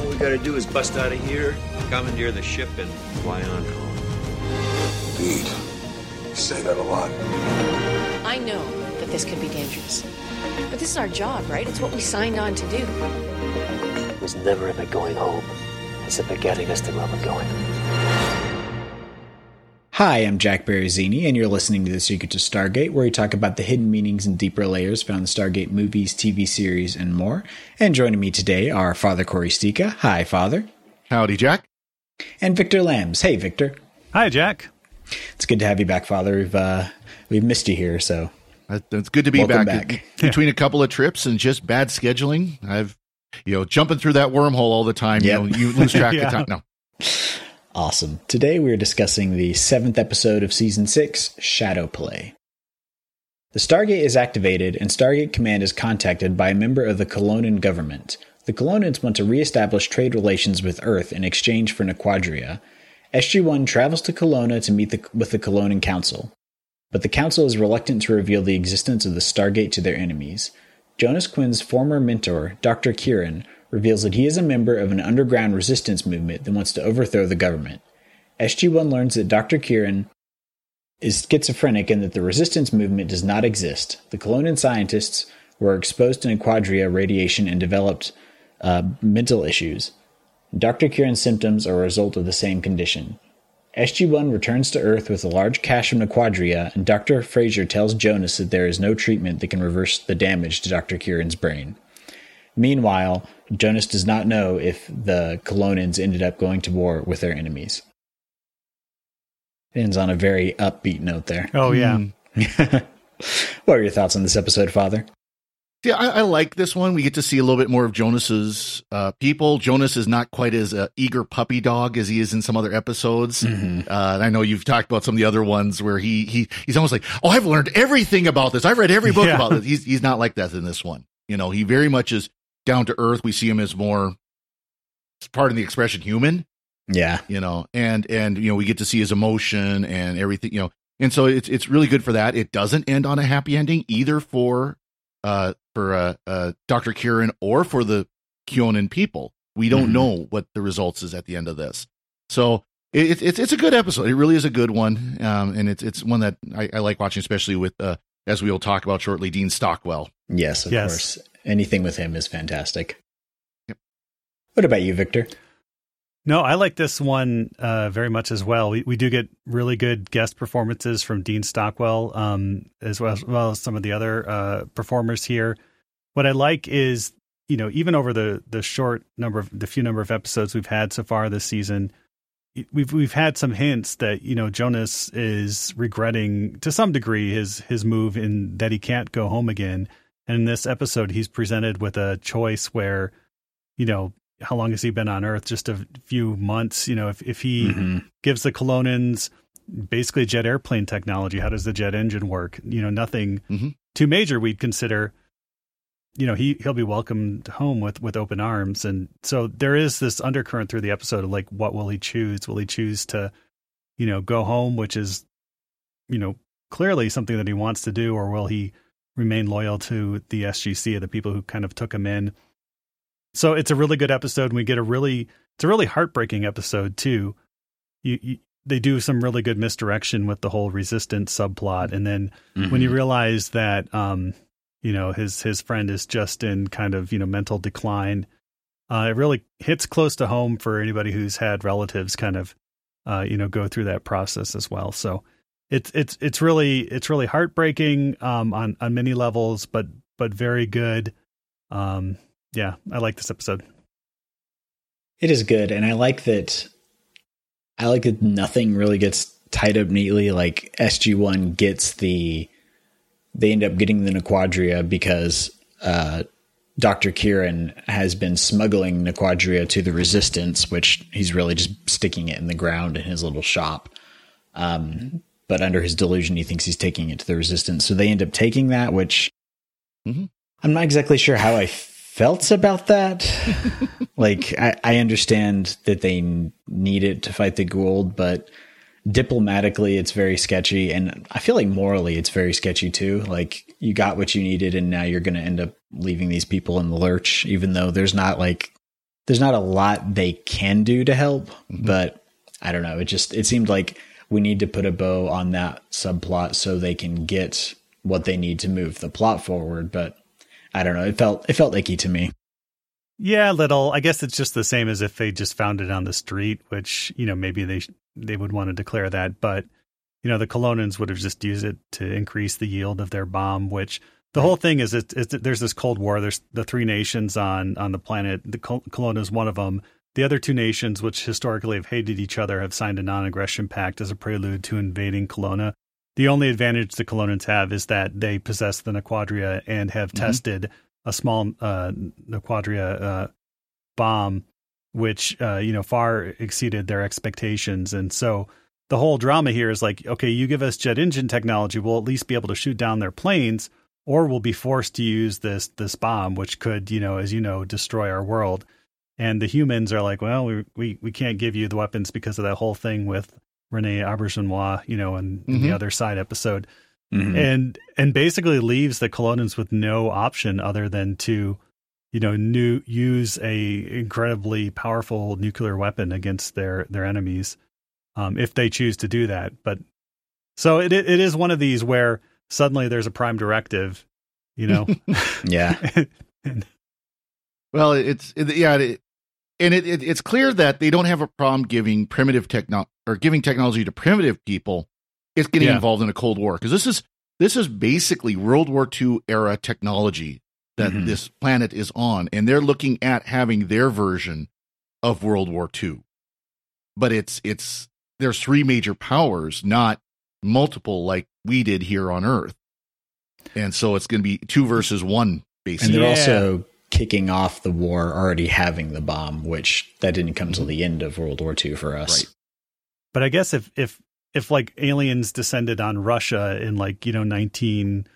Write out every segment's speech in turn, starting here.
All we gotta do is bust out of here, commandeer the ship, and fly on home. Indeed. You say that a lot. I know that this could be dangerous. But this is our job, right? It's what we signed on to do. It was never about going home. It's about getting us to where we're going. Hi, I'm Jack Baruzzini, and you're listening to The Secret to Stargate, where we talk about the hidden meanings and deeper layers found in Stargate movies, TV series, and more. And joining me today are Father Cory Sticha. Hi, Father. Howdy, Jack. And Victor Lams. Hey, Victor. Hi, Jack. It's good to have you back, Father. We've uh, we've missed you here, so it's good to be Welcome back. back. Between a couple of trips and just bad scheduling, I've you know jumping through that wormhole all the time. Yep. You know, you lose track Yeah. of time. No, awesome. Today we are discussing the seventh episode of season six, Shadow Play. The Stargate is activated, and Stargate Command is contacted by a member of the Kelownan government. The Kelownans want to reestablish trade relations with Earth in exchange for Naquadria. SG-1 travels to Kelowna to meet the, with the Kelownan Council, but the Council is reluctant to reveal the existence of the Stargate to their enemies. Jonas Quinn's former mentor, Dr. Kieran, reveals that he is a member of an underground resistance movement that wants to overthrow the government. SG-1 learns that Dr. Kieran is schizophrenic and that the resistance movement does not exist. The Kelownan scientists were exposed to Naquadria radiation and developed uh, mental issues. Dr. Kieran's symptoms are a result of the same condition. SG-1 returns to Earth with a large cache from Naquadria, and Dr. Fraiser tells Jonas that there is no treatment that can reverse the damage to Dr. Kieran's brain. Meanwhile, Jonas does not know if the Kelownans ended up going to war with their enemies. Ends on a very upbeat note there. Oh, yeah. what are your thoughts on this episode, Father? yeah, I, I like this one. We get to see a little bit more of Jonas's uh, people. Jonas is not quite as uh, eager puppy dog as he is in some other episodes. Mm-hmm. Uh, and I know you've talked about some of the other ones where he he he's almost like, oh, I've learned everything about this. I've read every book Yeah. about this. He's he's not like that in this one. You know, he very much is down to earth. We see him as more, pardon the expression, human. Yeah. you know and and you know we get to see his emotion and everything you know and so it's it's really good for that it doesn't end on a happy ending either for uh for uh, uh dr kieran or for the kelownan people we don't Mhm. know what the results is at the end of this so it, it's it's a good episode it really is a good one um and it's it's one that i, I like watching especially with uh as we will talk about shortly dean stockwell Yes, of Yes. course. Anything with him is fantastic. Yep. What about you, Victor? No, I like this one uh, very much as well. We we do get really good guest performances from Dean Stockwell, um, as well as, well as some of the other uh, performers here. What I like is, you know, even over the the short number of the few number of episodes we've had so far this season, we've we've had some hints that you know Jonas is regretting to some degree his his move in that he can't go home again. And in this episode, he's presented with a choice where, you know, how long has he been on Earth? Just a few months. You know, if if he Mhm. gives the Kelownans basically jet airplane technology, how does the jet engine work? You know, nothing Mhm. too major. We'd consider. You know, he he'll be welcomed home with with open arms, and so there is this undercurrent through the episode of like, what will he choose? Will he choose to, you know, go home, which is, you know, clearly something that he wants to do, or will he remain loyal to the SGC, the people who kind of took him in? So it's a really good episode, and we get a really it's a really heartbreaking episode too. You, you they do some really good misdirection with the whole resistance subplot, and then when you realize that um you know his his friend is just in kind of you know mental decline, uh, it really hits close to home for anybody who's had relatives kind of uh you know go through that process as well. So it's it's it's really it's really heartbreaking um on on many levels, but but very good. Um yeah, I like this episode. It is good, and I like that. I like that nothing really gets tied up neatly. Like SG One gets the, they end up getting the Naquadria because uh, Doctor Kieran has been smuggling Naquadria to the Resistance, which he's really just sticking it in the ground in his little shop. Um, but under his delusion, he thinks he's taking it to the resistance. So they end up taking that, which Mhm. I'm not exactly sure how I felt about that. like, I, I understand that they need it to fight the Goa'uld, but diplomatically, it's very sketchy. And I feel like morally, it's very sketchy too. Like, you got what you needed, and now you're going to end up leaving these people in the lurch, even though there's not like, there's not a lot they can do to help. But I don't know. It just, it seemed like we need to put a bow on that subplot so they can get what they need to move the plot forward. But I don't know. It felt, it felt icky to me. Yeah, little. I guess it's just the same as if they just found it on the street, which you know maybe they they would want to declare that, but you know the Kelownans would have just used it to increase the yield of their bomb. Which the whole thing is, it's, there's this Cold War. There's the three nations on on the planet. The Col- Kelowna is one of them. The other two nations, which historically have hated each other, have signed a non-aggression pact as a prelude to invading Kelowna. The only advantage the Kelownans have is that they possess the Naquadria and have tested a small uh, Naquadria uh, bomb, which uh, you know far exceeded their expectations. And so the whole drama here is like, okay, you give us jet engine technology, we'll at least be able to shoot down their planes, or we'll be forced to use this this bomb, which could, you know, as you know, destroy our world. And the humans are like, well, we we, we can't give you the weapons because of that whole thing with Rene Auberjonois, you know, in, in the other side episode Mhm. and and basically leaves the Kelownans with no option other than to, you know, new use a incredibly powerful nuclear weapon against their their enemies, um, if they choose to do that. But so it it is one of these where suddenly there's a prime directive, you know. yeah. And- Well, it's it, yeah, it, and it, it it's clear that they don't have a problem giving primitive techno or giving technology to primitive people. It's getting Yeah. involved in a Cold War because this is this is basically World War II era technology that Mhm. this planet is on, and they're looking at having their version of World War II. But it's it's there's three major powers, not multiple like we did here on Earth, and so it's going to be two versus one Basically. And basically. they're Yeah. also kicking off the war already having the bomb, which that didn't come till the end of World War II for us. Right. But I guess if if if like aliens descended on Russia in like, you know, 19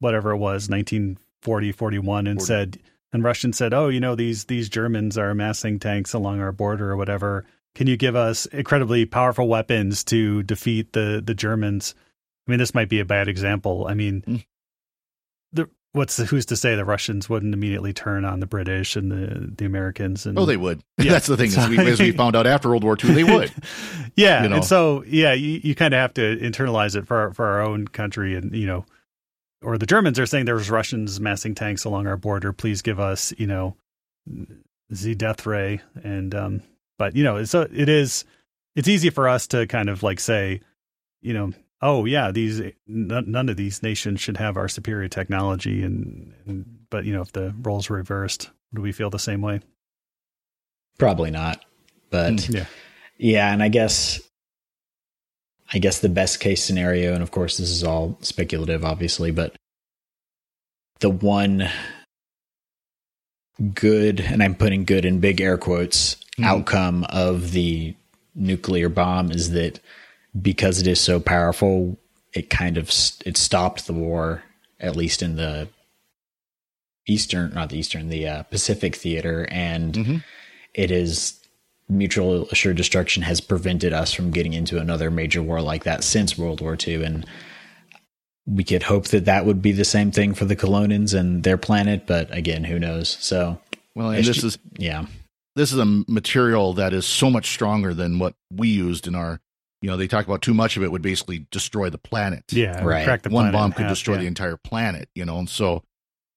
whatever it was, 1940, 41 and 40. said and Russians said, "Oh, you know, these these Germans are amassing tanks along our border or whatever. Can you give us incredibly powerful weapons to defeat the the Germans?" I mean, this might be a bad example. I mean, Mm. What's the, who's to say the Russians wouldn't immediately turn on the British and the the Americans and Oh, they would. Yeah. That's the thing. As we, as we found out after World War II, they would. yeah, You know? and so yeah, you, you kind of have to internalize it for our, for our own country, and you know, or the Germans are saying there's Russians massing tanks along our border. Please give us, you know, the death ray, and um, but you know, so it is. It's easy for us to kind of like say, you know, oh yeah, these none, none of these nations should have our superior technology, and, and but you know, if the roles were reversed, do we feel the same way? Probably not. But Yeah. yeah, and I guess I guess the best case scenario, and of course this is all speculative, obviously, but the one good, and I'm putting good in big air quotes, Mhm. outcome of the nuclear bomb is that because it is so powerful, it kind of it stopped the war, at least in the eastern, not the eastern, the uh, Pacific theater, and Mhm. it is mutual assured destruction has prevented us from getting into another major war like that since World War II. And we could hope that that would be the same thing for the Kelownans and their planet, but again, who knows? So, Well, and this is yeah, this is a material that is so much stronger than what we used in our. You know, they talk about too much of it would basically destroy the planet. Yeah, Right. Crack the one planet bomb could half, destroy yeah. the entire planet. You know, and so,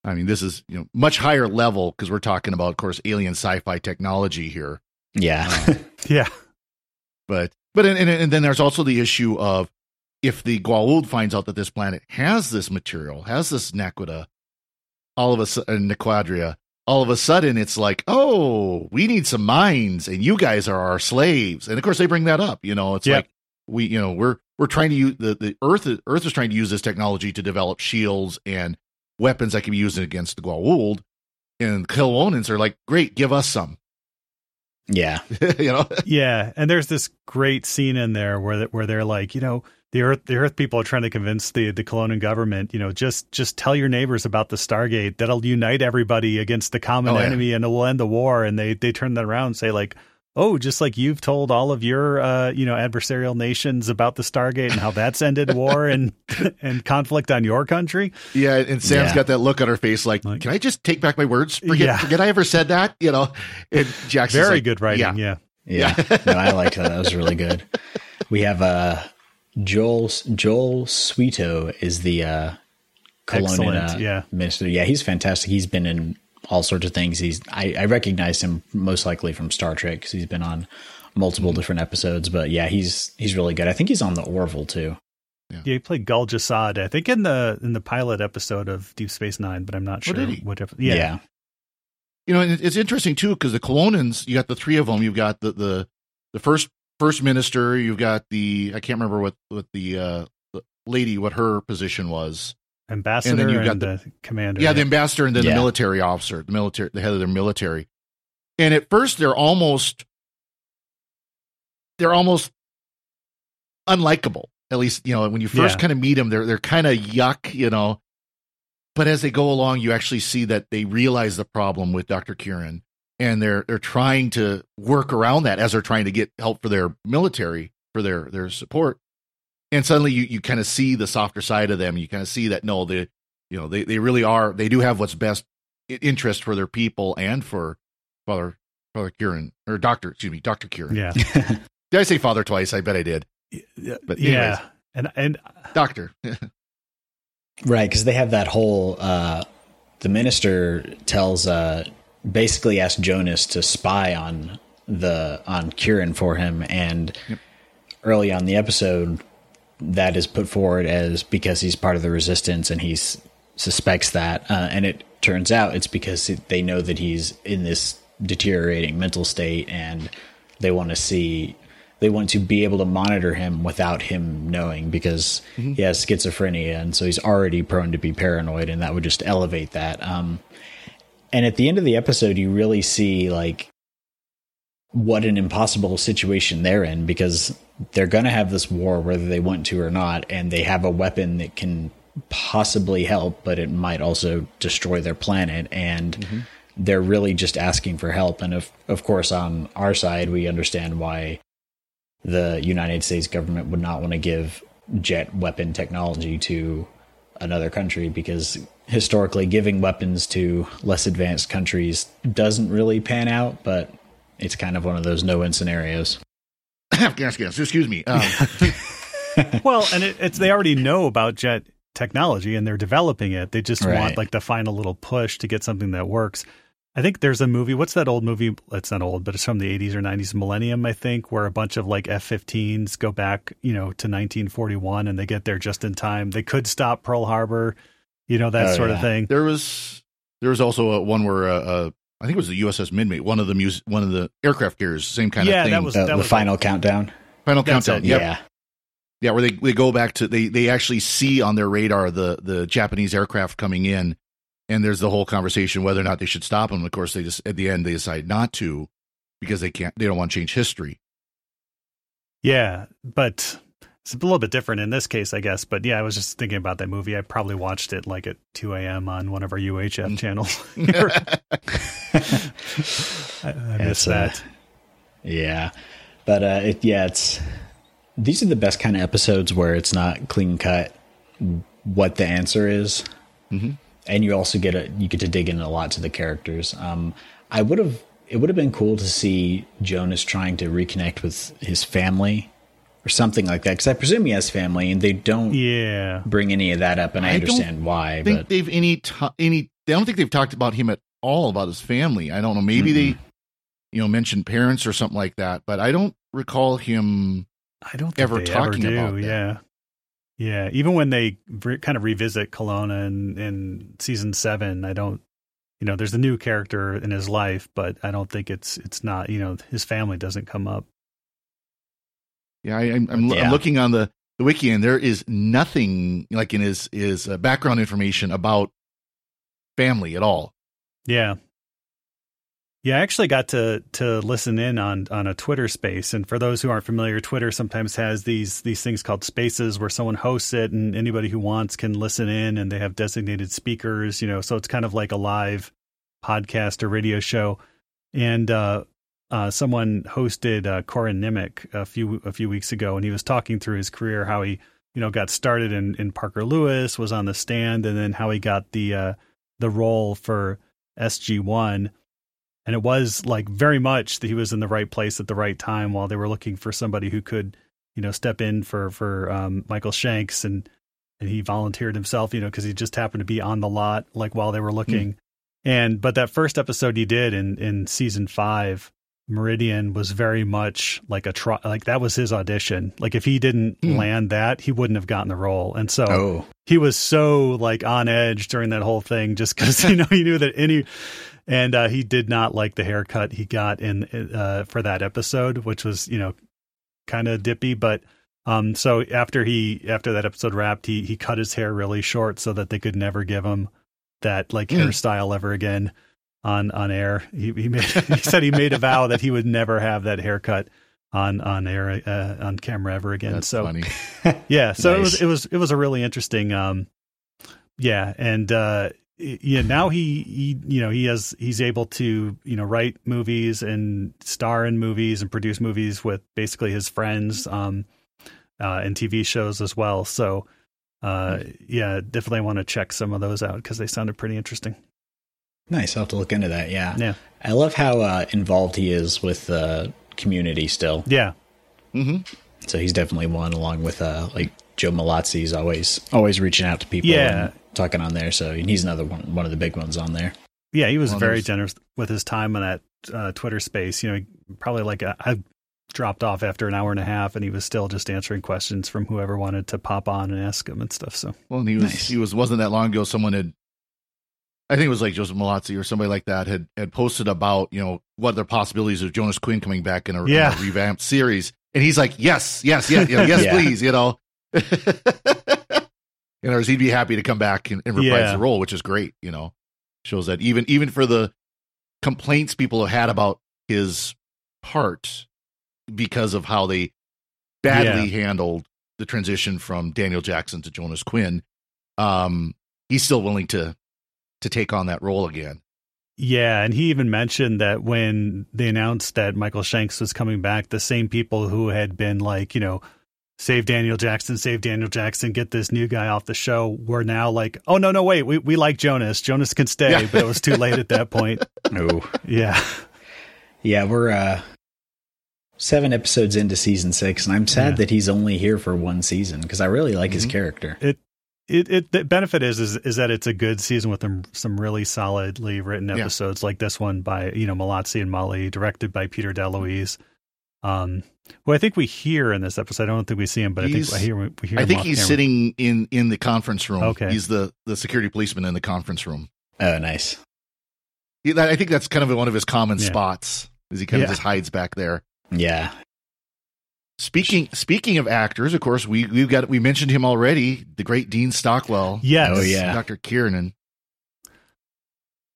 I mean, this is you know much higher level because we're talking about, of course, alien sci-fi technology here. yeah, um, Yeah. But but and, and, and then there's also the issue of if the Goa'uld finds out that this planet has this material, has this Naquita, all of a sudden Naquadria, all of a sudden it's like, oh, we need some mines, and you guys are our slaves. And of course they bring that up. You know, it's Yep. like we, you know, we're we're trying to use the the Earth. Earth is trying to use this technology to develop shields and weapons that can be used against the Goa'uld. And Kelownans are like, great, give us some. Yeah. you know, yeah, and there's this great scene in there where that where they're like, you know, the Earth the Earth people are trying to convince the the Kelownan government, you know, just just tell your neighbors about the Stargate. That'll unite everybody against the common Oh, yeah. enemy, and it will end the war. And they they turn that around and say like. Oh, just like you've told all of your, uh, you know, adversarial nations about the Stargate and how that's ended war and and conflict on your country. yeah. And Sam's Yeah. got that look on her face, like, Like- can I just take back my words? Forget, Yeah. forget I ever said that. You know, and Jackson's Very like, good writing. Yeah, Yeah. Yeah. no, I liked that. That was really good. We have uh Joel Joel Swetow is the uh Kelowna Excellent, uh, yeah. minister. Yeah, he's fantastic. He's been in all sorts of things. He's I, I recognize him most likely from Star Trek because he's been on multiple different episodes. But yeah, he's he's really good. I think he's on the Orville too. Yeah, he played Gul Jasad, I think in the in the pilot episode of Deep Space Nine, but I'm not Oh, sure did he? what. ep- Yeah. Yeah, You know, and it's interesting too because the Kelownans, you got the three of them. You've got the the the first first minister. You've got the I can't remember what what the uh the lady what her position was. Ambassador And and, then you've got the, commander. Yeah, the ambassador and then Yeah. the military officer, the military, the head of their military. And at first, they're almost, they're almost unlikable. At least, you know, when you first Yeah. kind of meet them, they're they're kind of yuck, you know. But as they go along, you actually see that they realize the problem with Dr. Kieran, and they're they're trying to work around that as they're trying to get help for their military for their their support. And suddenly, you you kind of see the softer side of them. You kind of see that no, they you know they, they really are they do have what's best interest for their people and for father father kieran or doctor excuse me dr kieran yeah, did i say father twice i bet i did But anyways. yeah, and and doctor Right, because they have that whole. Uh, the minister tells, uh, basically, asks Jonas to spy on the on Kieran for him, and early on the episode, that is put forward as because he's part of the resistance, and he suspects that, uh, and it turns out it's because they know that he's in this deteriorating mental state, and they want to see they want to be able to monitor him without him knowing because he has schizophrenia and so he's already prone to be paranoid and that would just elevate that. Um and at the end of the episode you really see like what an impossible situation they're in because they're going to have this war whether they want to or not and they have a weapon that can possibly help but it might also destroy their planet and mm-hmm. they're really just asking for help. And of of course on our side we understand why the United States government would not want to give jet weapon technology to another country because historically giving weapons to less advanced countries doesn't really pan out, but it's kind of one of those no-win scenarios. yes yes excuse me um, well, and it, it's they already know about jet technology and they're developing it. They just Right. want like the final little push to get something that works. I think there's a movie. What's that old movie? It's not old, but it's from the 80s or 90s, Millennium, I think, where a bunch of like F-15s go back, you know, to 1941 and they get there just in time. They could stop Pearl Harbor, you know, that Oh, sort yeah. of thing. there was there was also a one where uh i think it was the uss nimitz one of the mus- one of the aircraft carriers same kind Yeah, of thing that was- The, the was final countdown. final That's countdown it, yep. Yeah. Yeah, where they, they go back to they they actually see on their radar the the Japanese aircraft coming in, and there's the whole conversation whether or not they should stop them. Of course, they just at the end they decide not to because they can't they don't want to change history. Yeah, but it's a little bit different in this case, I guess. But yeah, I was just thinking about that movie. I probably watched it like at 2 a.m. on one of our UHF Mm. channels. I, I miss uh, that. Yeah. But uh it yeah, it's these are the best kind of episodes where it's not clean cut what the answer is. Mm-hmm. And you also get a you get to dig in a lot to the characters. Um I would have it would have been cool to see Jonas trying to reconnect with his family or something like that because I presume he has family and they don't Yeah. bring any of that up and I, I understand why think but they've any t- any I don't think they've talked about him at all about his family. I don't know. Maybe they you know mentioned parents or something like that, but I don't recall him. I don't think ever they talking ever do. about that. Yeah. Yeah. Even when they re- kind of revisit Kelowna in, in season seven, I don't, you know, there's a new character in his life, but I don't think it's, it's not, you know, his family doesn't come up. Yeah, I, I'm I'm, Yeah. I'm looking on the the wiki and there is nothing like in his his uh, background information about family at all. Yeah. Yeah, I actually got to to listen in on on a Twitter space, and for those who aren't familiar, Twitter sometimes has these these things called spaces where someone hosts it, and anybody who wants can listen in, and they have designated speakers. You know, so it's kind of like a live podcast or radio show. And uh, uh, someone hosted uh, Corin Nemec a few a few weeks ago, and he was talking through his career, how he you know got started in in Parker Lewis, was on the stand, and then how he got the uh, the role for SG One and it was like very much that he was in the right place at the right time while they were looking for somebody who could you know step in for for um, Michael Shanks and and he volunteered himself you know because he just happened to be on the lot like while they were looking mm. and but that first episode he did in in season five Meridian was very much like a try like that was his audition like if he didn't mm. land that he wouldn't have gotten the role and so oh. he was so like on edge during that whole thing just because you know he knew that any and uh, he did not like the haircut he got in uh, for that episode, which was you know kind of dippy. But um, so after he after that episode wrapped, he he cut his hair really short so that they could never give him that like mm. hairstyle ever again on on air. He he made he said he made a vow that he would never have that haircut on on air uh, on camera ever again. That's so funny. yeah, so nice. it was it was it was a really interesting um yeah, and uh yeah now he, he you know he has he's able to you know write movies and star in movies and produce movies with basically his friends um uh and tv shows as well so uh yeah definitely want to check some of those out because they sounded pretty interesting nice i'll have to look into that yeah yeah i love how uh involved he is with the community still yeah mm-hmm. so he's definitely one along with uh like joe Mallozzi's always always reaching out to people yeah talking on there. So he's another one, one of the big ones on there. Yeah, he was well, very generous with his time on that uh, Twitter space. You know, probably like a, I dropped off after an hour and a half, and he was still just answering questions from whoever wanted to pop on and ask him and stuff. So well, and he was nice. he was wasn't that long ago. Someone had, I think it was like Joseph Mallozzi or somebody like that had had posted about you know what are the possibilities of Jonas Quinn coming back in a, yeah. in a revamped series, and he's like, yes, yes, yes, yes, yeah. please, you know. other words, he'd be happy to come back and, and reprise yeah. the role, which is great. You know, shows that even even for the complaints people have had about his part because of how they badly yeah. handled the transition from Daniel Jackson to Jonas Quinn, um, he's still willing to to take on that role again. Yeah, and he even mentioned that when they announced that Michael Shanks was coming back, the same people who had been like, you know, save Daniel Jackson, save Daniel Jackson, get this new guy off the show. We're now like, oh no, no, wait, we we like Jonas. Jonas can stay, yeah. but it was too late at that point. No. Yeah. Yeah, we're uh seven episodes into season six, and I'm sad yeah. that he's only here for one season because I really like mm-hmm. his character. It it it the benefit is is is that it's a good season with some some really solidly written episodes yeah. like this one by you know Mallozzi and Mullie, directed by Peter DeLuise. Um, well, I think we hear in this episode. I don't think we see him, but he's, I think I hear we hear. I think he's camera. sitting in in the conference room. Okay, he's the the security policeman in the conference room. Oh, nice. He, I think that's kind of one of his common yeah. spots. Is he kind yeah. of just hides back there? Yeah. Speaking speaking of actors, of course, we we've got we mentioned him already. The great Dean Stockwell. Yes. Oh yeah. Dr. Kieran.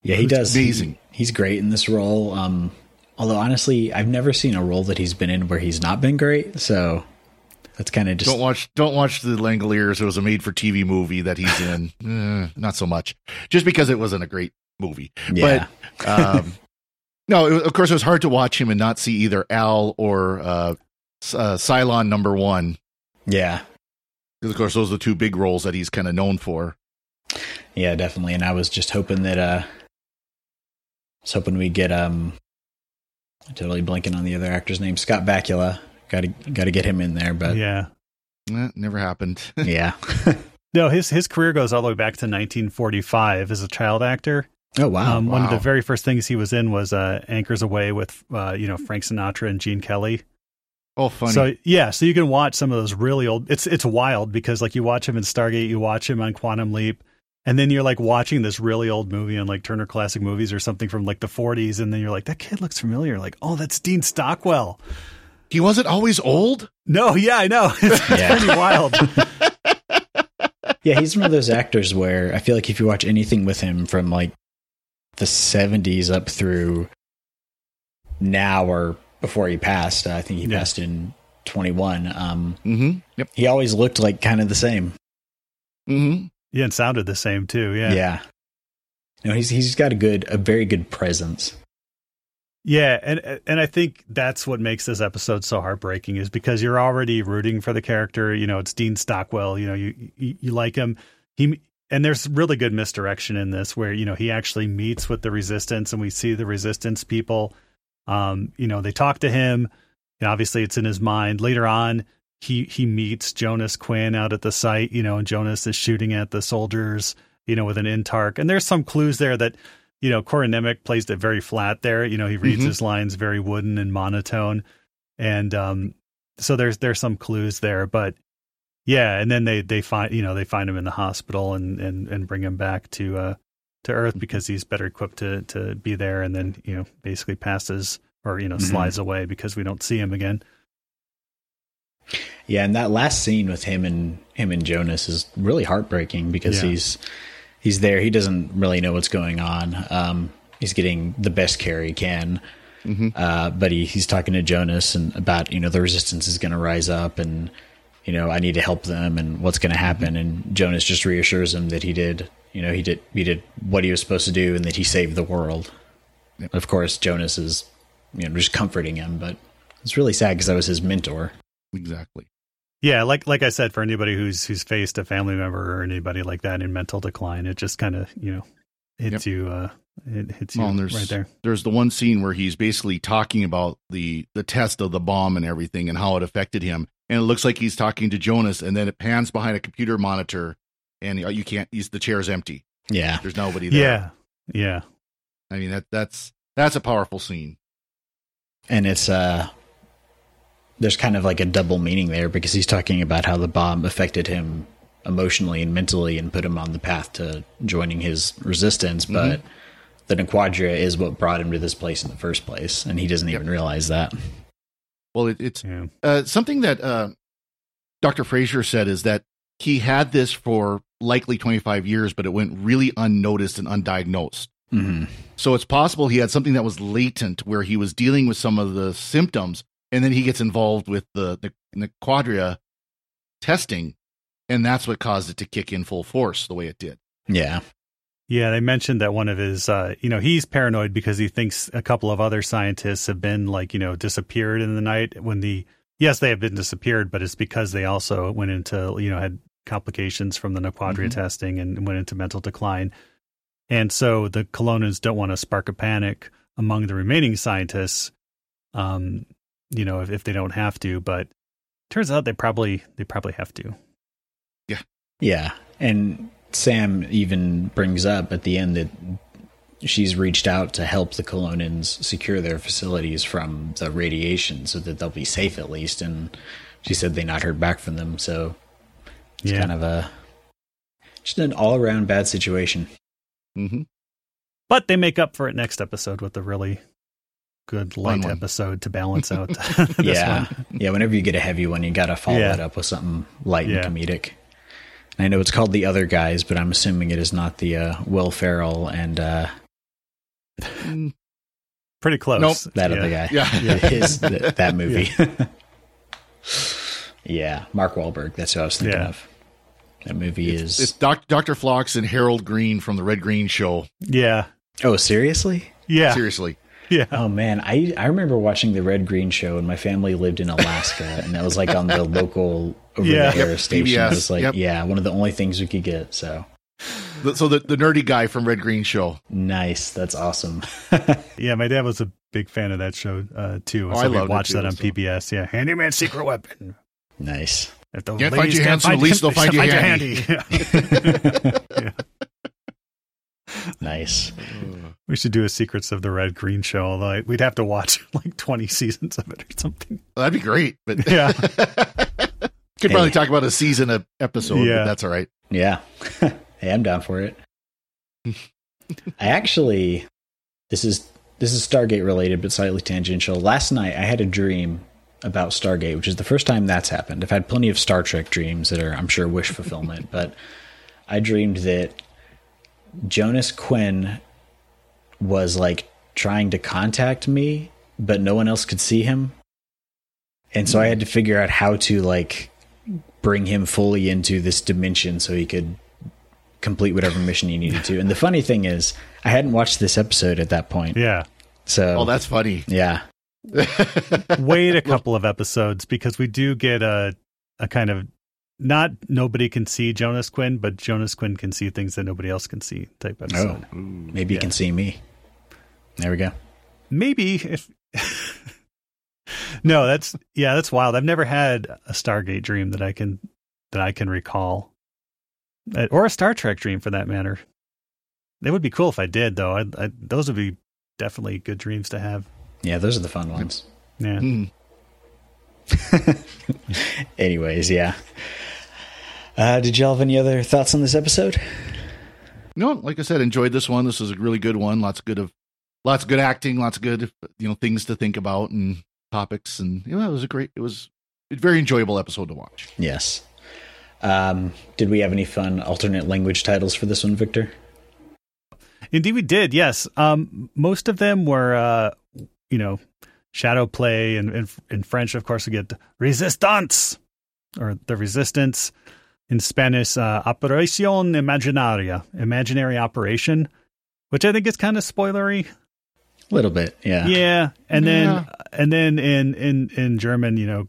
Yeah, he does. Amazing. He, he's great in this role. Um, Although honestly, I've never seen a role that he's been in where he's not been great. So that's kind of just don't watch don't watch the Langoliers. It was a made for TV movie that he's in. eh, not so much, just because it wasn't a great movie. Yeah. But um, no, it, of course it was hard to watch him and not see either Al or uh, uh, Cylon Number One. Yeah, because of course those are the two big roles that he's kind of known for. Yeah, definitely. And I was just hoping that uh, I was hoping we get um I'm totally blanking on the other actor's name. Scott Bakula. Got to got to get him in there, but yeah, eh, never happened. yeah. no, his his career goes all the way back to 1945 as a child actor. Oh wow. Um, wow. One of the very first things he was in was uh, Anchors Aweigh" with uh, you know Frank Sinatra and Gene Kelly. Oh, funny. So yeah, so you can watch some of those really old. It's it's wild because like you watch him in Stargate, you watch him on Quantum Leap, and then you're like watching this really old movie on like Turner Classic Movies or something from like the 40s, and then you're like, that kid looks familiar. Like, oh, that's Dean Stockwell. He wasn't always old. No, yeah, I know. It's yeah. pretty wild. yeah, he's one of those actors where I feel like if you watch anything with him from like the 70s up through now or before he passed. I think he Yeah. passed in 21. Um, Mm-hmm. Yep. he always looked like kind of the same. Mm-hmm. Yeah, and sounded the same too. Yeah. Yeah. No, he's he's got a good, a very good presence. Yeah, and and I think that's what makes this episode so heartbreaking is because you're already rooting for the character. You know, it's Dean Stockwell. You know, you you, you like him. He and there's really good misdirection in this where you know he actually meets with the resistance, and we see the resistance people. Um, you know, they talk to him. And obviously, it's in his mind. Later on, he he meets Jonas Quinn out at the site. You know, and Jonas is shooting at the soldiers. You know, with an intar, and there's some clues there that you know, Corin Nemec plays it very flat there. You know, he reads Mhm. his lines very wooden and monotone. And um so there's there's some clues there, but yeah, and then they they find you know, they find him in the hospital and and and bring him back to uh to Earth because he's better equipped to to be there and then, you know, basically passes or you know, Mhm. slides away because we don't see him again. Yeah, and that last scene with him and him and Jonas is really heartbreaking because Yeah. he's he's there. He doesn't really know what's going on. Um, he's getting the best care he can, Mhm. uh, but he, he's talking to Jonas and about you know the resistance is going to rise up and you know I need to help them and what's going to happen. And Jonas just reassures him that he did you know he did he did what he was supposed to do and that he saved the world. Of course, Jonas is you know just comforting him, but it's really sad because I was his mentor. Exactly. Yeah, like like I said, for anybody who's who's faced a family member or anybody like that in mental decline, it just kind of you know hits you. Uh, it hits you Well, and there's right there. there's the one scene where he's basically talking about the the test of the bomb and everything and how it affected him, and it looks like he's talking to Jonas, and then it pans behind a computer monitor, and you you can't. He's the chair's empty. Yeah, There's nobody there. Yeah, yeah, I mean that that's that's a powerful scene. and it's uh there's kind of like a double meaning there because he's talking about how the bomb affected him emotionally and mentally and put him on the path to joining his resistance but the Naquadria is what brought him to this place in the first place and he doesn't even realize that Well, it, it's yeah. uh, something that uh, Dr. Fraiser said is that he had this for likely 25 years, but it went really unnoticed and undiagnosed. hmm So it's possible he had something that was latent where he was dealing with some of the symptoms and then he gets involved with the, the, the quadria testing and that's what caused it to kick in full force the way it did. yeah Yeah, they mentioned that one of his, uh, you know, he's paranoid because he thinks a couple of other scientists have been like, you know, disappeared in the night when the, yes, they have been disappeared, but it's because they also went into, you know, had complications from the Naquadria Mhm. testing and went into mental decline. And so the Kelownans don't want to spark a panic among the remaining scientists, um, you know, if, if they don't have to, but turns out they probably, they probably have to. yeah yeah. and Sam even brings up at the end that she's reached out to help the Kelownans secure their facilities from the radiation so that they'll be safe at least. And she said they not heard back from them. So it's Yeah. kind of a just an all around bad situation. Mm-hmm. But they make up for it next episode with a really good light one. episode to balance out this yeah. one. Yeah. Whenever you get a heavy one, you got to follow Yeah. it up with something light Yeah. and comedic. And I know it's called The Other Guys, but I'm assuming it is not the uh, Will Ferrell and uh, Pretty close. Nope. that yeah. other guy. Yeah. His, th- that movie. Yeah. Mark Wahlberg. That's who I was thinking Yeah. of. That movie is. It's doc, Dr. Phlox and Harold Green from the Red Green Show. Yeah. oh, seriously? Yeah. Seriously. Yeah. Oh man, I I remember watching the Red Green Show, and my family lived in Alaska, and that was like on the local over Yeah. the air Yep, station. It was like yep. yeah, one of the only things we could get. So The- So the, the nerdy guy from Red Green Show. nice, that's awesome. Yeah. My dad was a big fan of that show uh, too. Oh, so I loved it watched too, that on so. PBS. Yeah. Handyman secret weapon. nice. If the Can't find ladies your hands, at least they'll find you handy. Yeah. Nice. we should do a Secrets of the Red Green show. Although we'd have to watch like 20 seasons of it or something. That'd be great. But Yeah. could probably talk about a season of episode, Yeah. but that's all right. Yeah. hey, I'm down for it. I actually this is this is Stargate related but slightly tangential. Last night I had a dream about Stargate, which is the first time that's happened. I've had plenty of Star Trek dreams that are I'm sure wish fulfillment, but I dreamed that Jonas Quinn was like trying to contact me but no one else could see him. And so I had to figure out how to like bring him fully into this dimension so he could complete whatever mission he needed to. And the funny thing is, I hadn't watched this episode at that point. Yeah. So Oh, that's funny. yeah. Wait a couple of episodes because we do get a a kind of not nobody can see Jonas Quinn, but Jonas Quinn can see things that nobody else can see type episode. Oh, maybe you Yeah. can see me. There we go. Maybe if No, that's yeah, that's wild. I've never had a Stargate dream that I can that I can recall. Uh, Or a Star Trek dream for that matter. It would be cool if I did though. I, I those would be definitely good dreams to have. Yeah, those are the fun ones. Yeah. Hmm. Anyways, yeah. Uh, did y'all have any other thoughts on this episode? No, like I said, enjoyed this one. This was a really good one. Lots of good of lots of good acting, lots of good you know things to think about and topics, and you know it was a great. It was a very enjoyable episode to watch. Yes. Um, did we have any fun alternate language titles for this one, Victor? Indeed, we did. Yes, um, most of them were, uh, you know, shadow play, and in, in French, of course, we get resistance or the resistance. In Spanish, uh, operación imaginaria, imaginary operation, which I think is kind of spoilery. A little bit, yeah. Yeah, and Yeah. then and then in in in German, you know,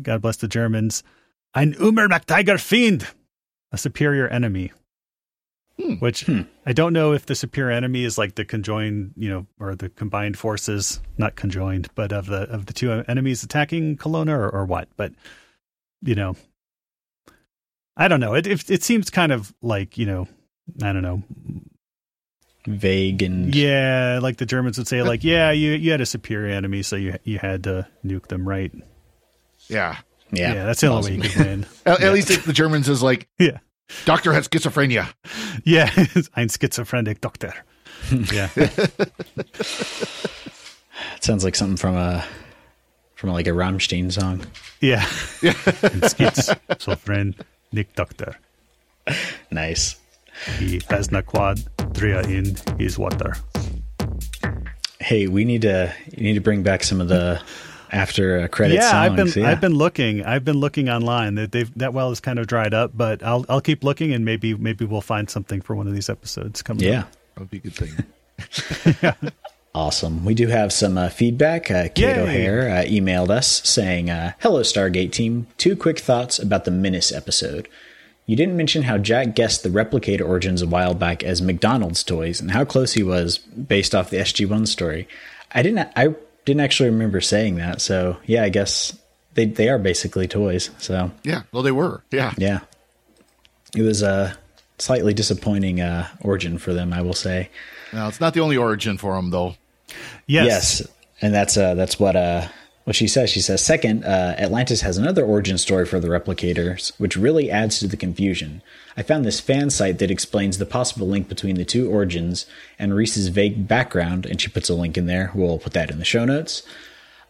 God bless the Germans, ein Umermachtiger Fiend, a superior enemy. Hmm. Which Hmm. I don't know if the superior enemy is like the conjoined, you know, or the combined forces, not conjoined, but of the of the two enemies attacking Kelowna or, or what. But you know, I don't know. It, it it seems kind of like you know, I don't know, Vague and yeah, like the Germans would say, like, yeah, you you had a superior enemy, so you you had to nuke them, right? Yeah, yeah, that's the only way you awesome. could win. at, at least the Germans is like yeah, doctor has schizophrenia. yeah, ein schizophrenic doctor. Yeah, It sounds like something from a from like a Rammstein song. yeah, ein schizophrenic doctor. Nice. He has na quad tria in his water. Hey, we need to you need to bring back some of the after uh, credit yeah, songs. I've been yeah. I've been looking. I've been looking online. That they've that well is kind of dried up, but I'll I'll keep looking and maybe maybe we'll find something for one of these episodes coming. yeah. up. That would be a good thing. Awesome. We do have some uh, feedback. Uh, Kate Yay. O'Hare uh, emailed us saying, uh, Hello, Stargate team. Two quick thoughts about the Menace episode. You didn't mention how Jack guessed the replicator origins a while back as McDonald's toys and how close he was based off the SG1 story. I didn't I didn't actually remember saying that. So, yeah, I guess they they are basically toys. So, Yeah, well they were. Yeah, yeah. It was a slightly disappointing uh, origin for them, I will say. now it's not the only origin for them though. Yes. Yes, and that's uh, that's what uh, what she says. She says, second, uh, Atlantis has another origin story for the replicators, which really adds to the confusion. I found this fan site that explains the possible link between the two origins and Reese's vague background, and she puts a link in there. We'll put that in the show notes.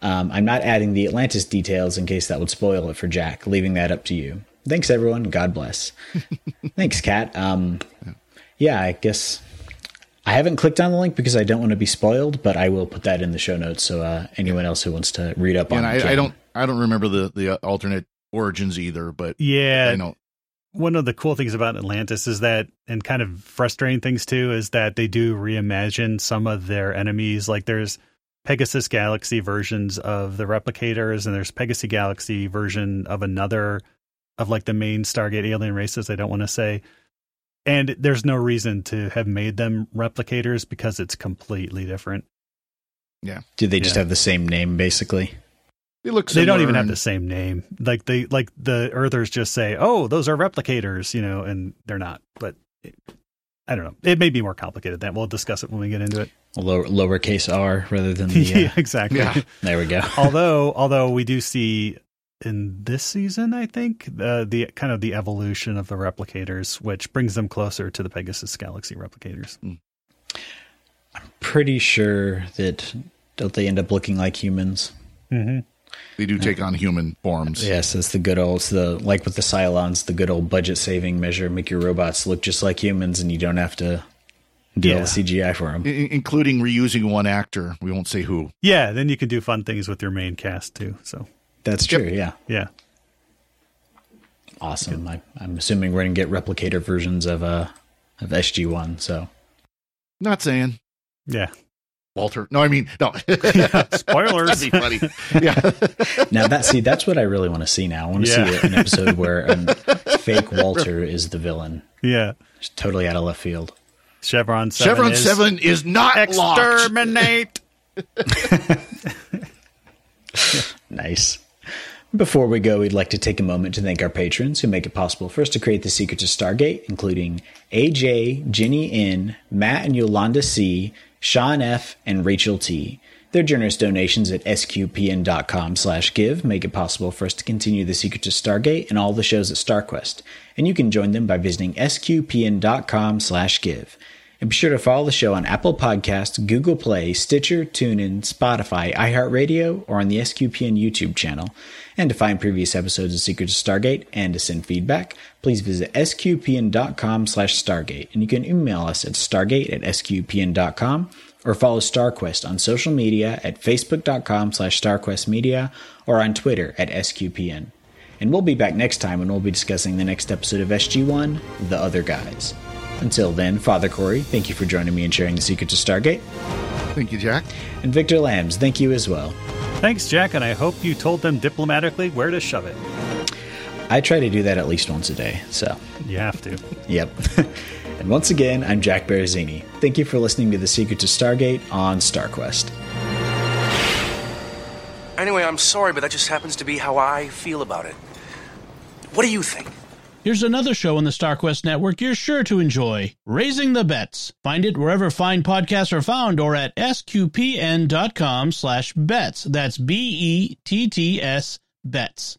Um, I'm not adding the Atlantis details in case that would spoil it for Jack, leaving that up to you. Thanks, everyone. God bless. Thanks, Kat. Um, yeah, I guess I haven't clicked on the link because I don't want to be spoiled, but I will put that in the show notes so uh, anyone else who wants to read up on And it. I, I don't I don't remember the the uh, alternate origins either, but Yeah. I know. one of the cool things about Atlantis is that, and kind of frustrating things too, is that they do reimagine some of their enemies. Like there's Pegasus Galaxy versions of the replicators, and there's Pegasus Galaxy version of another of like the main Stargate alien races. I don't want to say. And there's no reason to have made them replicators because it's completely different. Yeah. Do they just Yeah. have the same name, basically? They look They don't similar even have the same name. Like they like the Earthers just say, "Oh, those are replicators," you know, and they're not. But it, I don't know. It may be more complicated than we'll discuss it when we get into it. Lower, lowercase r rather than the. Uh, yeah, exactly. Yeah. There we go. although, although we do see in this season, I think uh, the kind of the evolution of the replicators, which brings them closer to the Pegasus Galaxy replicators. Mm. I'm pretty sure that don't they end up looking like humans? Mm-hmm. They do take on human forms. Yes, it's the good old, it's the like with the Cylons, the good old budget saving measure. Make your robots look just like humans, and you don't have to Do all Yeah. the CGI for him. I- including reusing one actor. We won't say who. Yeah, then you can do fun things with your main cast too. So That's true. Yeah. yeah, Awesome. I, I'm assuming we're going to get replicator versions of uh of SG1. So Not saying yeah. Walter. No, I mean no. Spoilers. That'd be funny. Yeah. now that see that's what I really want to see. Now I want to Yeah. see an episode where a fake Walter is the villain. Yeah. Just totally out of left field. Chevron seven. Chevron is Seven is not exterminate. Nice. Before we go, we'd like to take a moment to thank our patrons who make it possible for us to create the Secret to Stargate, including AJ, Ginny N, Matt and Yolanda C, Sean F, and Rachel T. Their generous donations at sqpn.com slash give make it possible for us to continue the Secret to Stargate and all the shows at StarQuest. And you can join them by visiting sqpn.com slash give. And be sure to follow the show on Apple Podcasts, Google Play, Stitcher, TuneIn, Spotify, iHeartRadio, or on the SQPN YouTube channel. And to find previous episodes of Secret to Stargate and to send feedback, please visit sqpn.com slash stargate. And you can email us at stargate at sqpn.com or follow StarQuest on social media at facebook.com slash starquestmedia or on Twitter at sqpn. And we'll be back next time when we'll be discussing the next episode of SG1, The Other Guys. Until then, Father Cory, thank you for joining me and sharing the secret to Stargate. Thank you, Jack. And Victor Lams, thank you as well. Thanks, Jack, and I hope you told them diplomatically where to shove it. I try to do that at least once a day, so You have to. yep. and once again, I'm Jack Baruzzini. Thank you for listening to The Secret to Stargate on StarQuest. Anyway, I'm sorry, but that just happens to be how I feel about it. What do you think? Here's another show on the StarQuest network you're sure to enjoy Raising the Betts. Find it wherever fine podcasts are found or at sqpn.com slash betts. That's B E T T S bets.